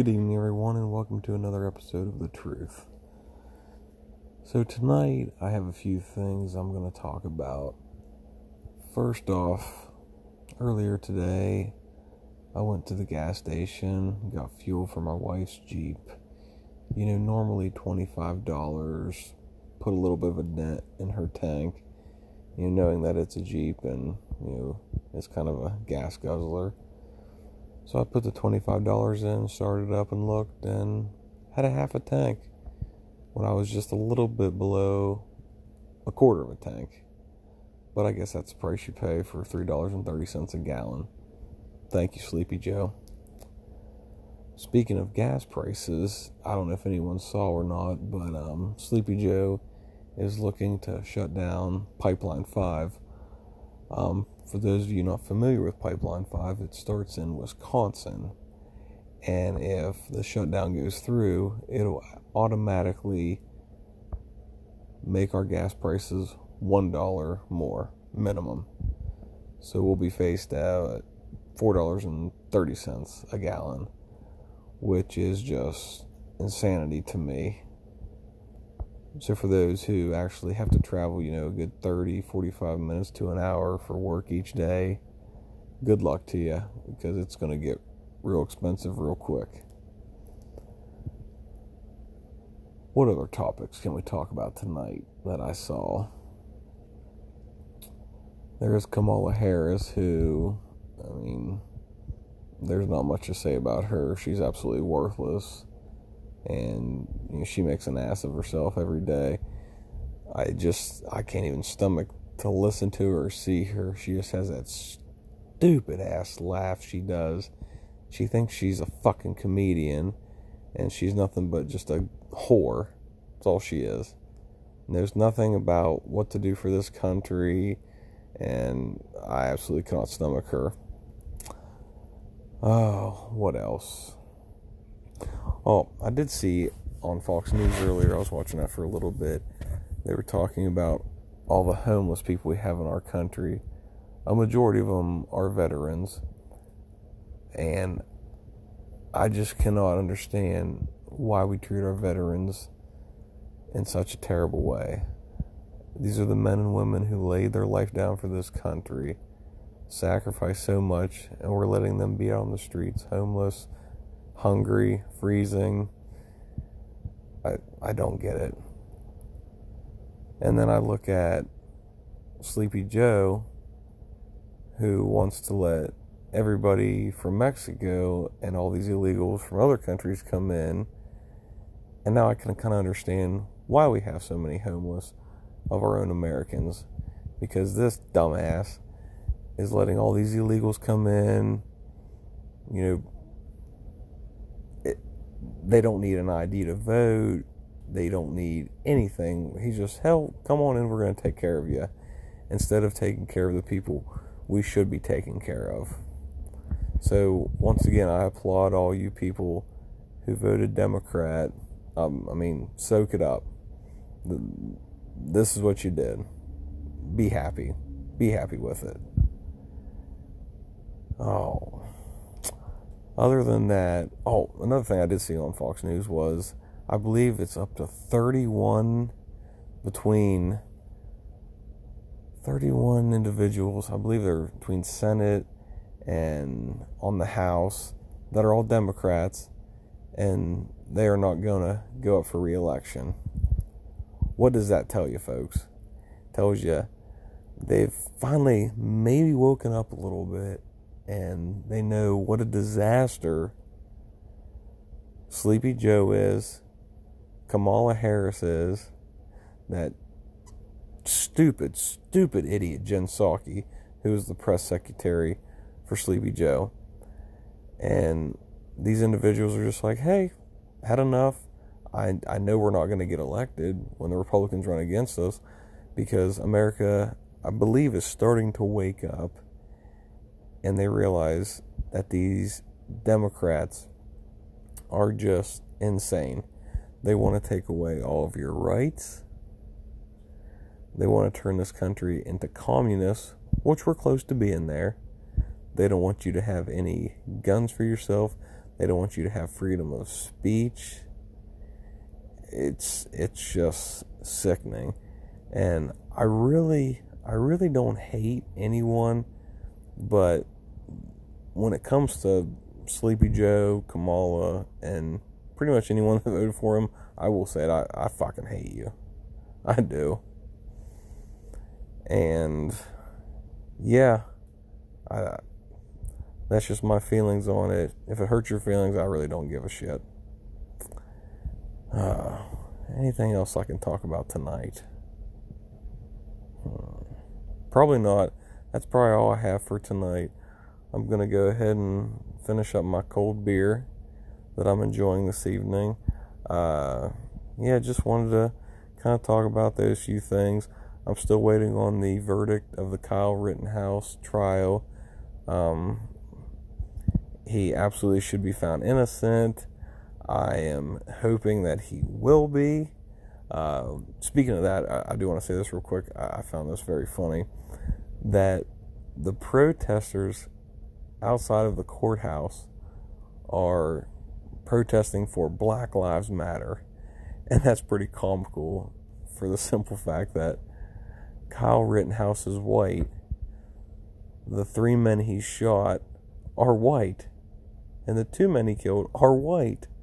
Good evening, everyone, and welcome to another episode of The Truth. So, tonight I have a few things I'm going to talk about. First off, earlier today, I went to the gas station, got fuel for my wife's Jeep. You know, normally $25, put a little bit of a dent in her tank, you know, knowing that it's a Jeep and, you know, it's kind of a gas guzzler. So I put the $25 in, started up and looked, and had a half a tank when I was just a little bit below a quarter of a tank. But I guess that's the price you pay for $3.30 a gallon. Thank you, Sleepy Joe. Speaking of gas prices, I don't know if anyone saw or not, but um, Sleepy Joe is looking to shut down Pipeline 5. Um, for those of you not familiar with Pipeline 5, it starts in Wisconsin. And if the shutdown goes through, it'll automatically make our gas prices $1 more minimum. So we'll be faced at $4.30 a gallon, which is just insanity to me. So for those who actually have to travel, you know, a good 30, 45 minutes to an hour for work each day, good luck to you because it's going to get real expensive real quick. What other topics can we talk about tonight that I saw? There's Kamala Harris, who, I mean, there's not much to say about her. She's absolutely worthless and you know, she makes an ass of herself every day. I just I can't even stomach to listen to her or see her. She just has that stupid ass laugh she does. She thinks she's a fucking comedian and she's nothing but just a whore. That's all she is. There's nothing about what to do for this country and I absolutely cannot stomach her. Oh, what else? Oh, I did see on Fox News earlier, I was watching that for a little bit. They were talking about all the homeless people we have in our country. A majority of them are veterans. And I just cannot understand why we treat our veterans in such a terrible way. These are the men and women who laid their life down for this country, sacrificed so much, and we're letting them be out on the streets, homeless, hungry, freezing. I I don't get it. And then I look at Sleepy Joe who wants to let everybody from Mexico and all these illegals from other countries come in. And now I can kind of understand why we have so many homeless of our own Americans because this dumbass is letting all these illegals come in, you know, they don't need an ID to vote. They don't need anything. He's just, hell, come on in, we're going to take care of you. Instead of taking care of the people we should be taking care of. So, once again, I applaud all you people who voted Democrat. Um, I mean, soak it up. This is what you did. Be happy. Be happy with it. Oh other than that, oh, another thing I did see on Fox News was I believe it's up to 31 between 31 individuals. I believe they're between Senate and on the House that are all Democrats and they are not going to go up for reelection. What does that tell you, folks? tells you they've finally maybe woken up a little bit and they know what a disaster Sleepy Joe is, Kamala Harris is, that stupid, stupid idiot Jen Psaki, who is the press secretary for Sleepy Joe. And these individuals are just like, hey, had enough. I, I know we're not going to get elected when the Republicans run against us because America, I believe, is starting to wake up and they realize that these Democrats are just insane. They want to take away all of your rights. They want to turn this country into communists, which we're close to being there. They don't want you to have any guns for yourself. They don't want you to have freedom of speech. It's it's just sickening. And I really I really don't hate anyone, but when it comes to Sleepy Joe, Kamala, and pretty much anyone that voted for him, I will say it, I, I fucking hate you. I do. And yeah, I that's just my feelings on it. If it hurts your feelings, I really don't give a shit. Uh, anything else I can talk about tonight? Hmm. Probably not. That's probably all I have for tonight. I'm going to go ahead and finish up my cold beer that I'm enjoying this evening. Uh, yeah, just wanted to kind of talk about those few things. I'm still waiting on the verdict of the Kyle Rittenhouse trial. Um, he absolutely should be found innocent. I am hoping that he will be. Uh, speaking of that, I, I, do want to say this real quick. I, I found this very funny that the protesters outside of the courthouse are protesting for Black Lives Matter. And that's pretty comical for the simple fact that Kyle Rittenhouse is white. The three men he shot are white and the two men he killed are white.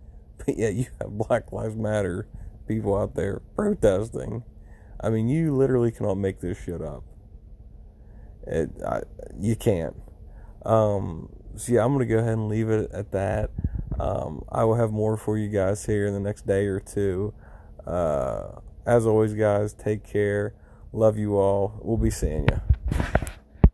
But yet you have Black Lives Matter people out there protesting. I mean, you literally cannot make this shit up. It, I, you can't. Um, so yeah, I'm gonna go ahead and leave it at that. Um, I will have more for you guys here in the next day or two. Uh, as always, guys, take care. Love you all. We'll be seeing you.